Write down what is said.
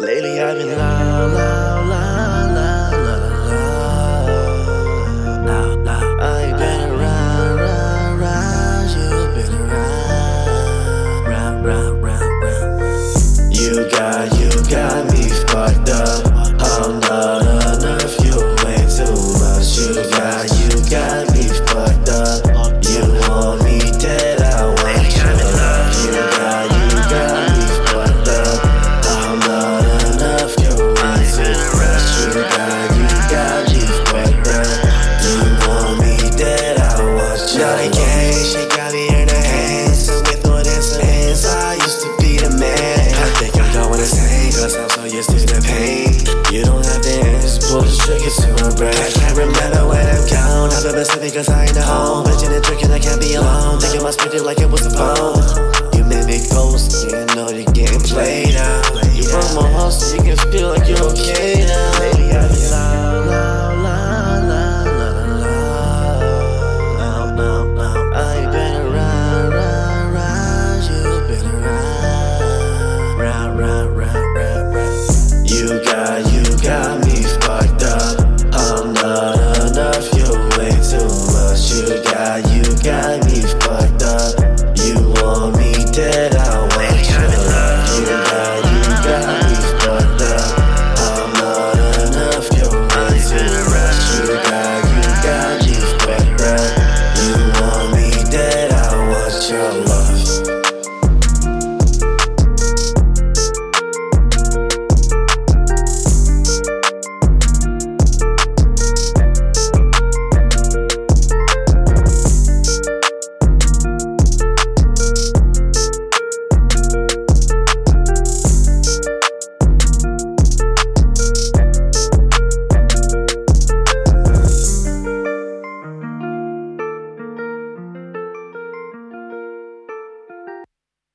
got me loud, loud, loud, loud, loud, loud, loud. I ain't been around, round, round. You've been around, round, round, round, round. You got, you got me used to the pain. You don't have to answer, pull the trigger to my brain. I can't remember when I'm gone. I've been sleeping cause I ain't home. Bitching and drinking, I can't be alone. Thinking my spirit like it was a phone. You made me yeah, I know you're getting played out.